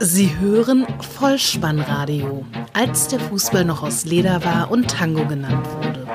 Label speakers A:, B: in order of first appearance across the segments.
A: Sie hören Vollspannradio, als der Fußball noch aus Leder war und Tango genannt wurde.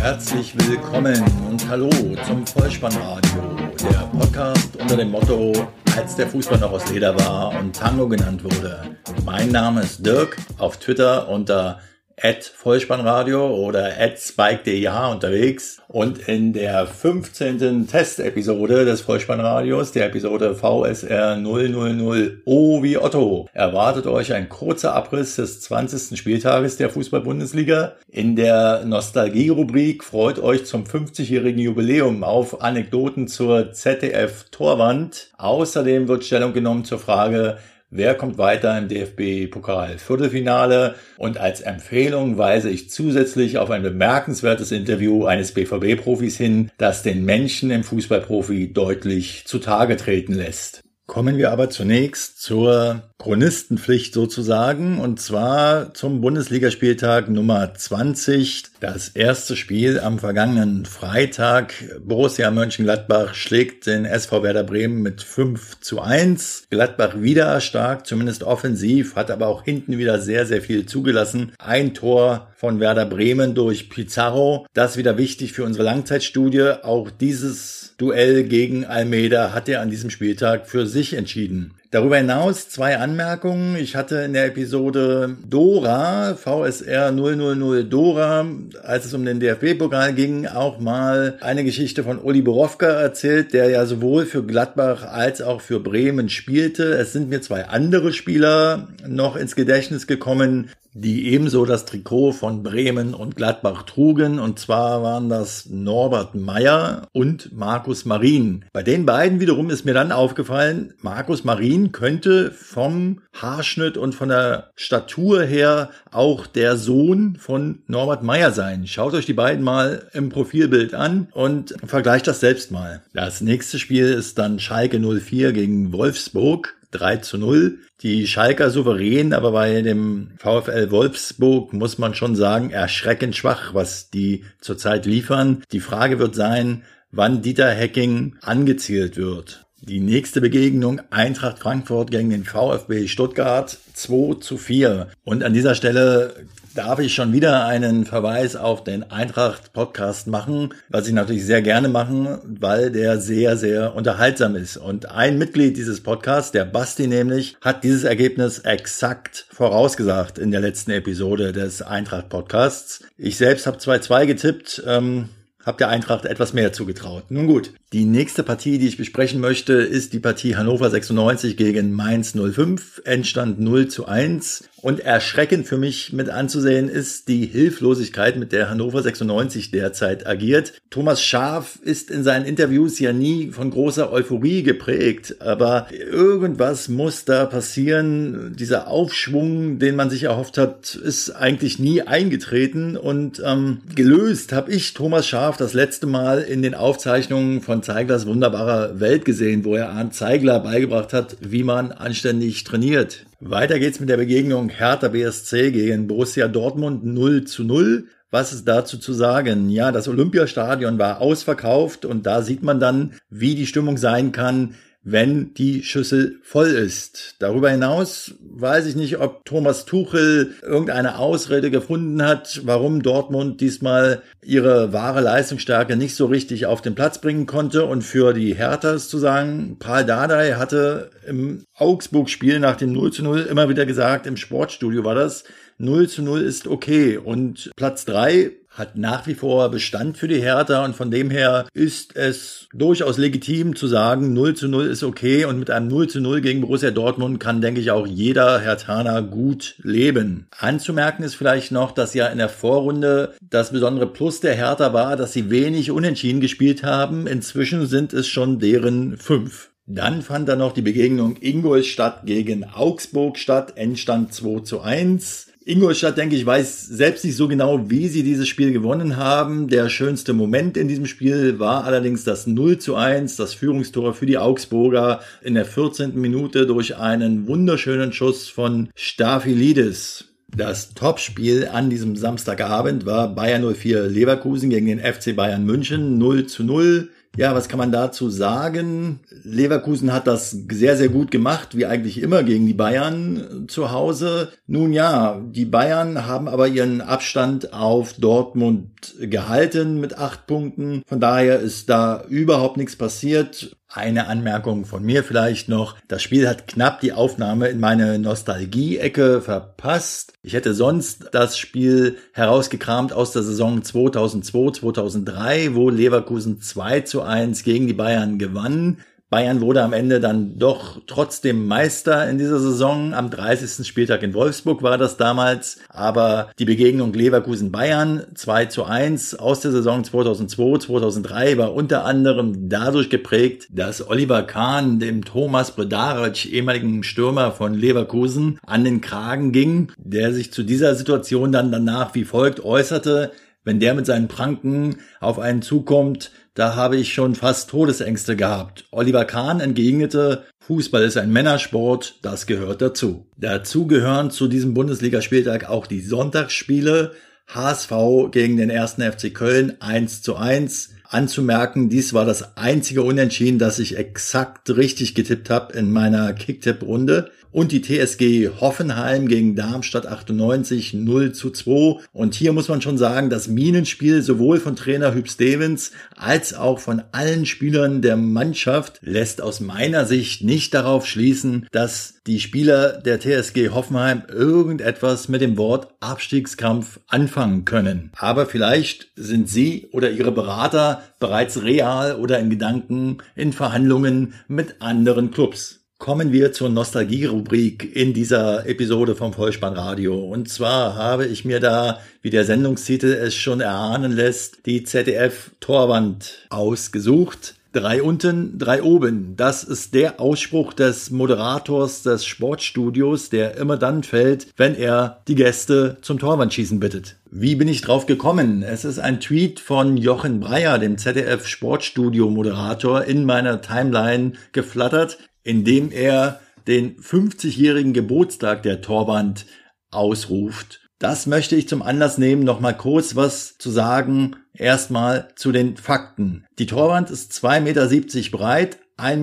B: Herzlich willkommen und hallo zum Vollspannradio, der Podcast unter dem Motto, als der Fußball noch aus Leder war und Tango genannt wurde. Mein Name ist Dirk, auf Twitter unter at Vollspannradio oder at spike.deh unterwegs. Und in der 15. Testepisode des Vollspannradios, der Episode VSR 000 O wie Otto, erwartet euch ein kurzer Abriss des 20. Spieltages der Fußball-Bundesliga. In der Nostalgie-Rubrik freut euch zum 50-jährigen Jubiläum auf Anekdoten zur ZDF-Torwand. Außerdem wird Stellung genommen zur Frage, Wer kommt weiter im DFB-Pokal Viertelfinale? Und als Empfehlung weise ich zusätzlich auf ein bemerkenswertes Interview eines BVB-Profis hin, das den Menschen im Fußballprofi deutlich zutage treten lässt. Kommen wir aber zunächst zur Chronistenpflicht sozusagen und zwar zum Bundesligaspieltag Nummer 20. Das erste Spiel am vergangenen Freitag. Borussia Mönchengladbach schlägt den SV Werder Bremen mit 5 zu 1. Gladbach wieder stark, zumindest offensiv, hat aber auch hinten wieder sehr, sehr viel zugelassen. Ein Tor von Werder Bremen durch Pizarro. Das wieder wichtig für unsere Langzeitstudie. Auch dieses Duell gegen Almeida hat er an diesem Spieltag für sich entschieden. Darüber hinaus zwei Anmerkungen. Ich hatte in der Episode Dora, VSR 000 Dora, als es um den DFB-Pokal ging, auch mal eine Geschichte von Uli Borowka erzählt, der ja sowohl für Gladbach als auch für Bremen spielte. Es sind mir zwei andere Spieler noch ins Gedächtnis gekommen, die ebenso das Trikot von Bremen und Gladbach trugen. Und zwar waren das Norbert Meyer und Markus Marin. Bei den beiden wiederum ist mir dann aufgefallen, Markus Marin könnte vom Haarschnitt und von der Statur her auch der Sohn von Norbert Meyer sein. Schaut euch die beiden mal im Profilbild an und vergleicht das selbst mal. Das nächste Spiel ist dann Schalke 04 gegen Wolfsburg. 3 zu 0. Die Schalker souverän, aber bei dem VfL Wolfsburg muss man schon sagen, erschreckend schwach, was die zurzeit liefern. Die Frage wird sein, wann Dieter Hecking angezielt wird. Die nächste Begegnung Eintracht Frankfurt gegen den VfB Stuttgart 2 zu 4. Und an dieser Stelle darf ich schon wieder einen Verweis auf den Eintracht-Podcast machen, was ich natürlich sehr gerne mache, weil der sehr, sehr unterhaltsam ist. Und ein Mitglied dieses Podcasts, der Basti nämlich, hat dieses Ergebnis exakt vorausgesagt in der letzten Episode des Eintracht-Podcasts. Ich selbst habe 2-2 getippt. Ähm, hab der Eintracht etwas mehr zugetraut. Nun gut, die nächste Partie, die ich besprechen möchte, ist die Partie Hannover 96 gegen Mainz 05. Endstand 0 zu 1. Und erschreckend für mich mit anzusehen ist die Hilflosigkeit, mit der Hannover 96 derzeit agiert. Thomas Schaf ist in seinen Interviews ja nie von großer Euphorie geprägt, aber irgendwas muss da passieren. Dieser Aufschwung, den man sich erhofft hat, ist eigentlich nie eingetreten und ähm, gelöst habe ich Thomas Schaf das letzte Mal in den Aufzeichnungen von Zeiglers wunderbarer Welt gesehen, wo er Arndt Zeigler beigebracht hat, wie man anständig trainiert. Weiter geht's mit der Begegnung Hertha BSC gegen Borussia Dortmund 0 zu 0. Was ist dazu zu sagen? Ja, das Olympiastadion war ausverkauft und da sieht man dann, wie die Stimmung sein kann, wenn die Schüssel voll ist. Darüber hinaus weiß ich nicht, ob Thomas Tuchel irgendeine Ausrede gefunden hat, warum Dortmund diesmal ihre wahre Leistungsstärke nicht so richtig auf den Platz bringen konnte. Und für die Herthas zu sagen, Paul Dardai hatte im Augsburg-Spiel nach dem 0 zu 0 immer wieder gesagt, im Sportstudio war das, 0 zu 0 ist okay. Und Platz 3 hat nach wie vor Bestand für die Hertha und von dem her ist es durchaus legitim zu sagen, 0 zu 0 ist okay und mit einem 0 zu 0 gegen Borussia Dortmund kann, denke ich, auch jeder Hertaner gut leben. Anzumerken ist vielleicht noch, dass ja in der Vorrunde das besondere Plus der Hertha war, dass sie wenig unentschieden gespielt haben. Inzwischen sind es schon deren fünf. Dann fand da noch die Begegnung Ingolstadt gegen Augsburg statt, Endstand 2 zu 1. Ingolstadt, denke ich, weiß selbst nicht so genau, wie sie dieses Spiel gewonnen haben. Der schönste Moment in diesem Spiel war allerdings das 0 zu 1, das Führungstor für die Augsburger in der 14. Minute durch einen wunderschönen Schuss von Staphylidis. Das Topspiel an diesem Samstagabend war Bayern 04 Leverkusen gegen den FC Bayern München 0 zu 0. Ja, was kann man dazu sagen? Leverkusen hat das sehr, sehr gut gemacht, wie eigentlich immer gegen die Bayern zu Hause. Nun ja, die Bayern haben aber ihren Abstand auf Dortmund gehalten mit acht Punkten. Von daher ist da überhaupt nichts passiert. Eine Anmerkung von mir vielleicht noch. Das Spiel hat knapp die Aufnahme in meine Nostalgie-Ecke verpasst. Ich hätte sonst das Spiel herausgekramt aus der Saison 2002, 2003, wo Leverkusen 2 zu 1 gegen die Bayern gewann. Bayern wurde am Ende dann doch trotzdem Meister in dieser Saison. Am 30. Spieltag in Wolfsburg war das damals. Aber die Begegnung Leverkusen-Bayern 2 zu 1 aus der Saison 2002, 2003 war unter anderem dadurch geprägt, dass Oliver Kahn dem Thomas Bredaric, ehemaligen Stürmer von Leverkusen, an den Kragen ging, der sich zu dieser Situation dann danach wie folgt äußerte. Wenn der mit seinen Pranken auf einen zukommt, da habe ich schon fast Todesängste gehabt. Oliver Kahn entgegnete, Fußball ist ein Männersport, das gehört dazu. Dazu gehören zu diesem Bundesligaspieltag auch die Sonntagsspiele. HSV gegen den ersten FC Köln 1 zu 1. Anzumerken, dies war das einzige Unentschieden, das ich exakt richtig getippt habe in meiner Kicktipp-Runde und die TSG Hoffenheim gegen Darmstadt 98 0 zu 2. Und hier muss man schon sagen, das Minenspiel sowohl von Trainer Hüb Stevens als auch von allen Spielern der Mannschaft lässt aus meiner Sicht nicht darauf schließen, dass die Spieler der TSG Hoffenheim irgendetwas mit dem Wort Abstiegskampf anfangen können. Aber vielleicht sind Sie oder Ihre Berater bereits real oder in Gedanken in Verhandlungen mit anderen Clubs kommen wir zur Nostalgie-Rubrik in dieser Episode vom Vollspannradio. Und zwar habe ich mir da, wie der Sendungstitel es schon erahnen lässt, die ZDF-Torwand ausgesucht. Drei unten, drei oben. Das ist der Ausspruch des Moderators des Sportstudios, der immer dann fällt, wenn er die Gäste zum Torwandschießen bittet. Wie bin ich drauf gekommen? Es ist ein Tweet von Jochen Breyer, dem ZDF Sportstudio Moderator, in meiner Timeline geflattert indem er den 50-jährigen Geburtstag der Torwand ausruft. Das möchte ich zum Anlass nehmen, nochmal kurz was zu sagen. Erstmal zu den Fakten. Die Torwand ist 2,70 Meter breit, 1,83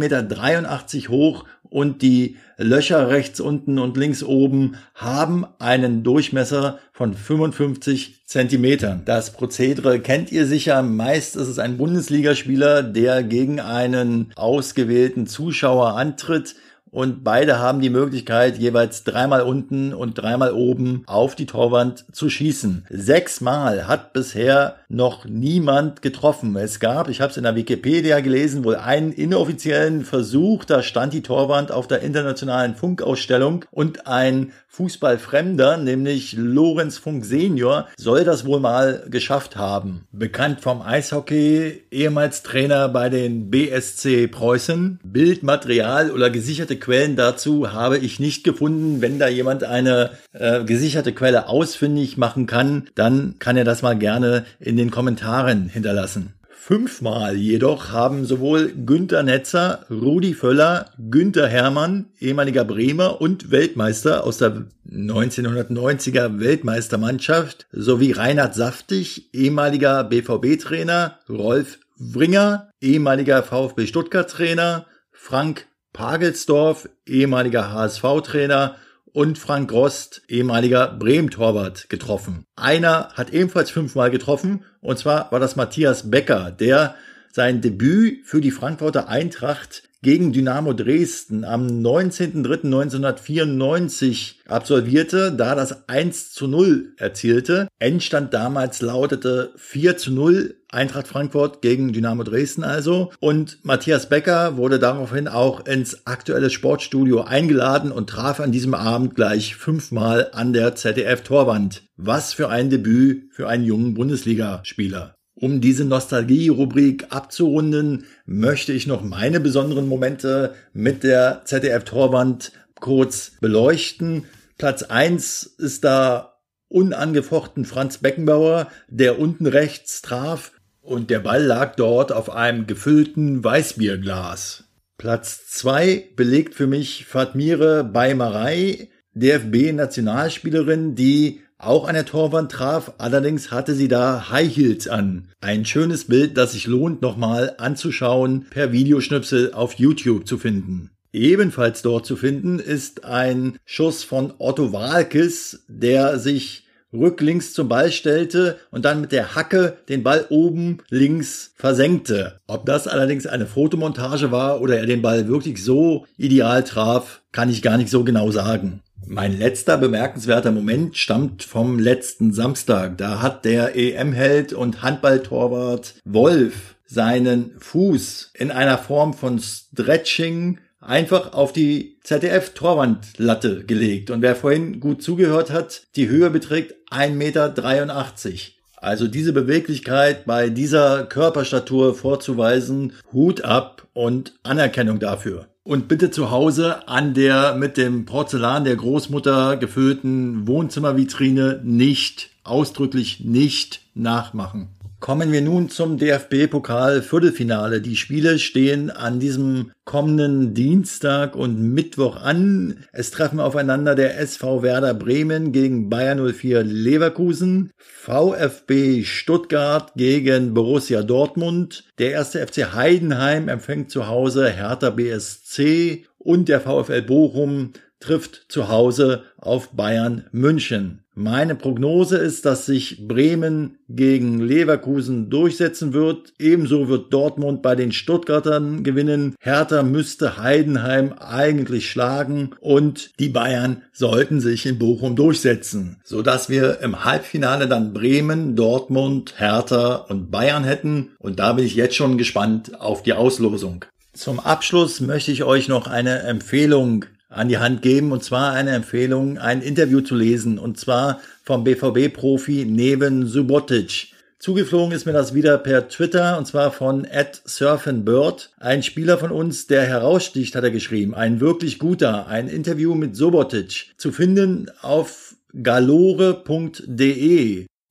B: Meter hoch und die Löcher rechts unten und links oben haben einen Durchmesser von 55 Zentimetern. Das Prozedere kennt ihr sicher. Meist ist es ein Bundesligaspieler, der gegen einen ausgewählten Zuschauer antritt und beide haben die Möglichkeit, jeweils dreimal unten und dreimal oben auf die Torwand zu schießen. Sechsmal hat bisher noch niemand getroffen. Es gab, ich habe es in der Wikipedia gelesen, wohl einen inoffiziellen Versuch, da stand die Torwand auf der internationalen Funkausstellung und ein Fußballfremder, nämlich Lorenz Funk Senior, soll das wohl mal geschafft haben. Bekannt vom Eishockey, ehemals Trainer bei den BSC Preußen. Bildmaterial oder gesicherte Quellen dazu habe ich nicht gefunden. Wenn da jemand eine äh, gesicherte Quelle ausfindig machen kann, dann kann er das mal gerne in den Kommentaren hinterlassen. Fünfmal jedoch haben sowohl Günter Netzer, Rudi Völler, Günter Hermann, ehemaliger Bremer und Weltmeister aus der 1990er Weltmeistermannschaft, sowie Reinhard Saftig, ehemaliger BVB-Trainer, Rolf Wringer, ehemaliger VfB Stuttgart-Trainer, Frank Pagelsdorf, ehemaliger HSV-Trainer und Frank Rost, ehemaliger Bremen-Torwart, getroffen. Einer hat ebenfalls fünfmal getroffen, und zwar war das Matthias Becker, der sein Debüt für die Frankfurter Eintracht gegen Dynamo Dresden am 19.03.1994 absolvierte, da das 1 zu 0 erzielte. Endstand damals lautete 4 zu 0 Eintracht Frankfurt gegen Dynamo Dresden also. Und Matthias Becker wurde daraufhin auch ins aktuelle Sportstudio eingeladen und traf an diesem Abend gleich fünfmal an der ZDF-Torwand. Was für ein Debüt für einen jungen Bundesligaspieler. Um diese Nostalgie-Rubrik abzurunden, möchte ich noch meine besonderen Momente mit der ZDF-Torwand kurz beleuchten. Platz eins ist da unangefochten Franz Beckenbauer, der unten rechts traf und der Ball lag dort auf einem gefüllten Weißbierglas. Platz zwei belegt für mich Fatmire Beimerei, DFB-Nationalspielerin, die auch an der Torwand traf, allerdings hatte sie da High Heels an. Ein schönes Bild, das sich lohnt nochmal anzuschauen, per Videoschnipsel auf YouTube zu finden. Ebenfalls dort zu finden ist ein Schuss von Otto Walkes, der sich rücklinks zum Ball stellte und dann mit der Hacke den Ball oben links versenkte. Ob das allerdings eine Fotomontage war oder er den Ball wirklich so ideal traf, kann ich gar nicht so genau sagen. Mein letzter bemerkenswerter Moment stammt vom letzten Samstag. Da hat der EM-Held und Handballtorwart Wolf seinen Fuß in einer Form von Stretching einfach auf die ZDF-Torwandlatte gelegt. Und wer vorhin gut zugehört hat, die Höhe beträgt 1,83 Meter. Also diese Beweglichkeit bei dieser Körperstatur vorzuweisen, Hut ab und Anerkennung dafür. Und bitte zu Hause an der mit dem Porzellan der Großmutter gefüllten Wohnzimmervitrine nicht, ausdrücklich nicht nachmachen. Kommen wir nun zum DFB-Pokal Viertelfinale. Die Spiele stehen an diesem kommenden Dienstag und Mittwoch an. Es treffen aufeinander der SV Werder Bremen gegen Bayern 04 Leverkusen, VfB Stuttgart gegen Borussia Dortmund, der erste FC Heidenheim empfängt zu Hause Hertha BSC und der VfL Bochum trifft zu Hause auf Bayern München. Meine Prognose ist, dass sich Bremen gegen Leverkusen durchsetzen wird. Ebenso wird Dortmund bei den Stuttgartern gewinnen. Hertha müsste Heidenheim eigentlich schlagen und die Bayern sollten sich in Bochum durchsetzen, sodass wir im Halbfinale dann Bremen, Dortmund, Hertha und Bayern hätten. Und da bin ich jetzt schon gespannt auf die Auslosung. Zum Abschluss möchte ich euch noch eine Empfehlung an die Hand geben, und zwar eine Empfehlung, ein Interview zu lesen, und zwar vom BVB-Profi Neven Subotic. Zugeflogen ist mir das wieder per Twitter und zwar von @surfandbird. Ein Spieler von uns, der heraussticht, hat er geschrieben. Ein wirklich guter. Ein Interview mit Subotic. Zu finden auf galore.de.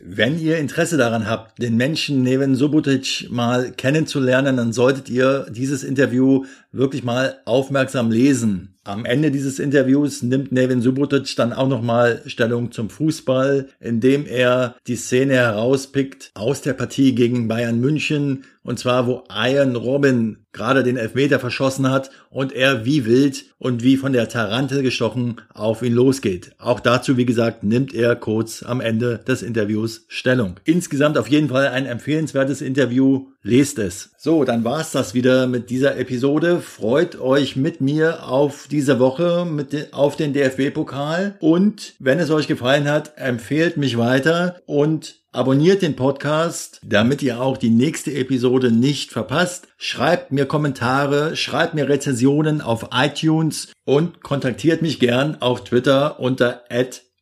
B: Wenn ihr Interesse daran habt, den Menschen Neven Subotic mal kennenzulernen, dann solltet ihr dieses Interview wirklich mal aufmerksam lesen. Am Ende dieses Interviews nimmt Nevin Subotic dann auch nochmal Stellung zum Fußball, indem er die Szene herauspickt aus der Partie gegen Bayern München, und zwar wo Ian Robin gerade den Elfmeter verschossen hat und er wie wild und wie von der Tarantel gestochen auf ihn losgeht. Auch dazu, wie gesagt, nimmt er kurz am Ende des Interviews Stellung. Insgesamt auf jeden Fall ein empfehlenswertes Interview. Lest es. So, dann war's das wieder mit dieser Episode. Freut euch mit mir auf diese Woche mit de auf den DFB-Pokal. Und wenn es euch gefallen hat, empfehlt mich weiter und Abonniert den Podcast, damit ihr auch die nächste Episode nicht verpasst. Schreibt mir Kommentare, schreibt mir Rezensionen auf iTunes und kontaktiert mich gern auf Twitter unter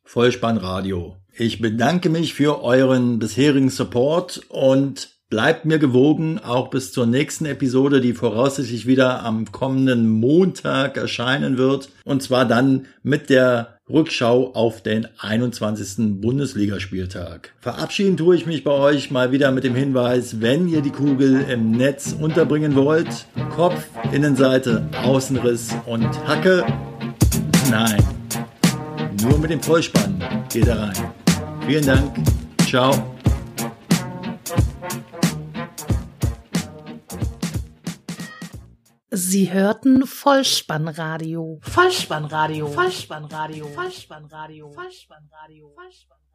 B: @vollspannradio. Ich bedanke mich für euren bisherigen Support und Bleibt mir gewogen, auch bis zur nächsten Episode, die voraussichtlich wieder am kommenden Montag erscheinen wird. Und zwar dann mit der Rückschau auf den 21. Bundesligaspieltag. Verabschieden tue ich mich bei euch mal wieder mit dem Hinweis, wenn ihr die Kugel im Netz unterbringen wollt, Kopf, Innenseite, Außenriss und Hacke. Nein, nur mit dem Vollspann geht er rein. Vielen Dank. Ciao.
A: Sie hörten Vollspannradio. Vollspannradio. Vollspannradio. Vollspannradio. Vollspannradio. Vollspannradio. Vollspannradio.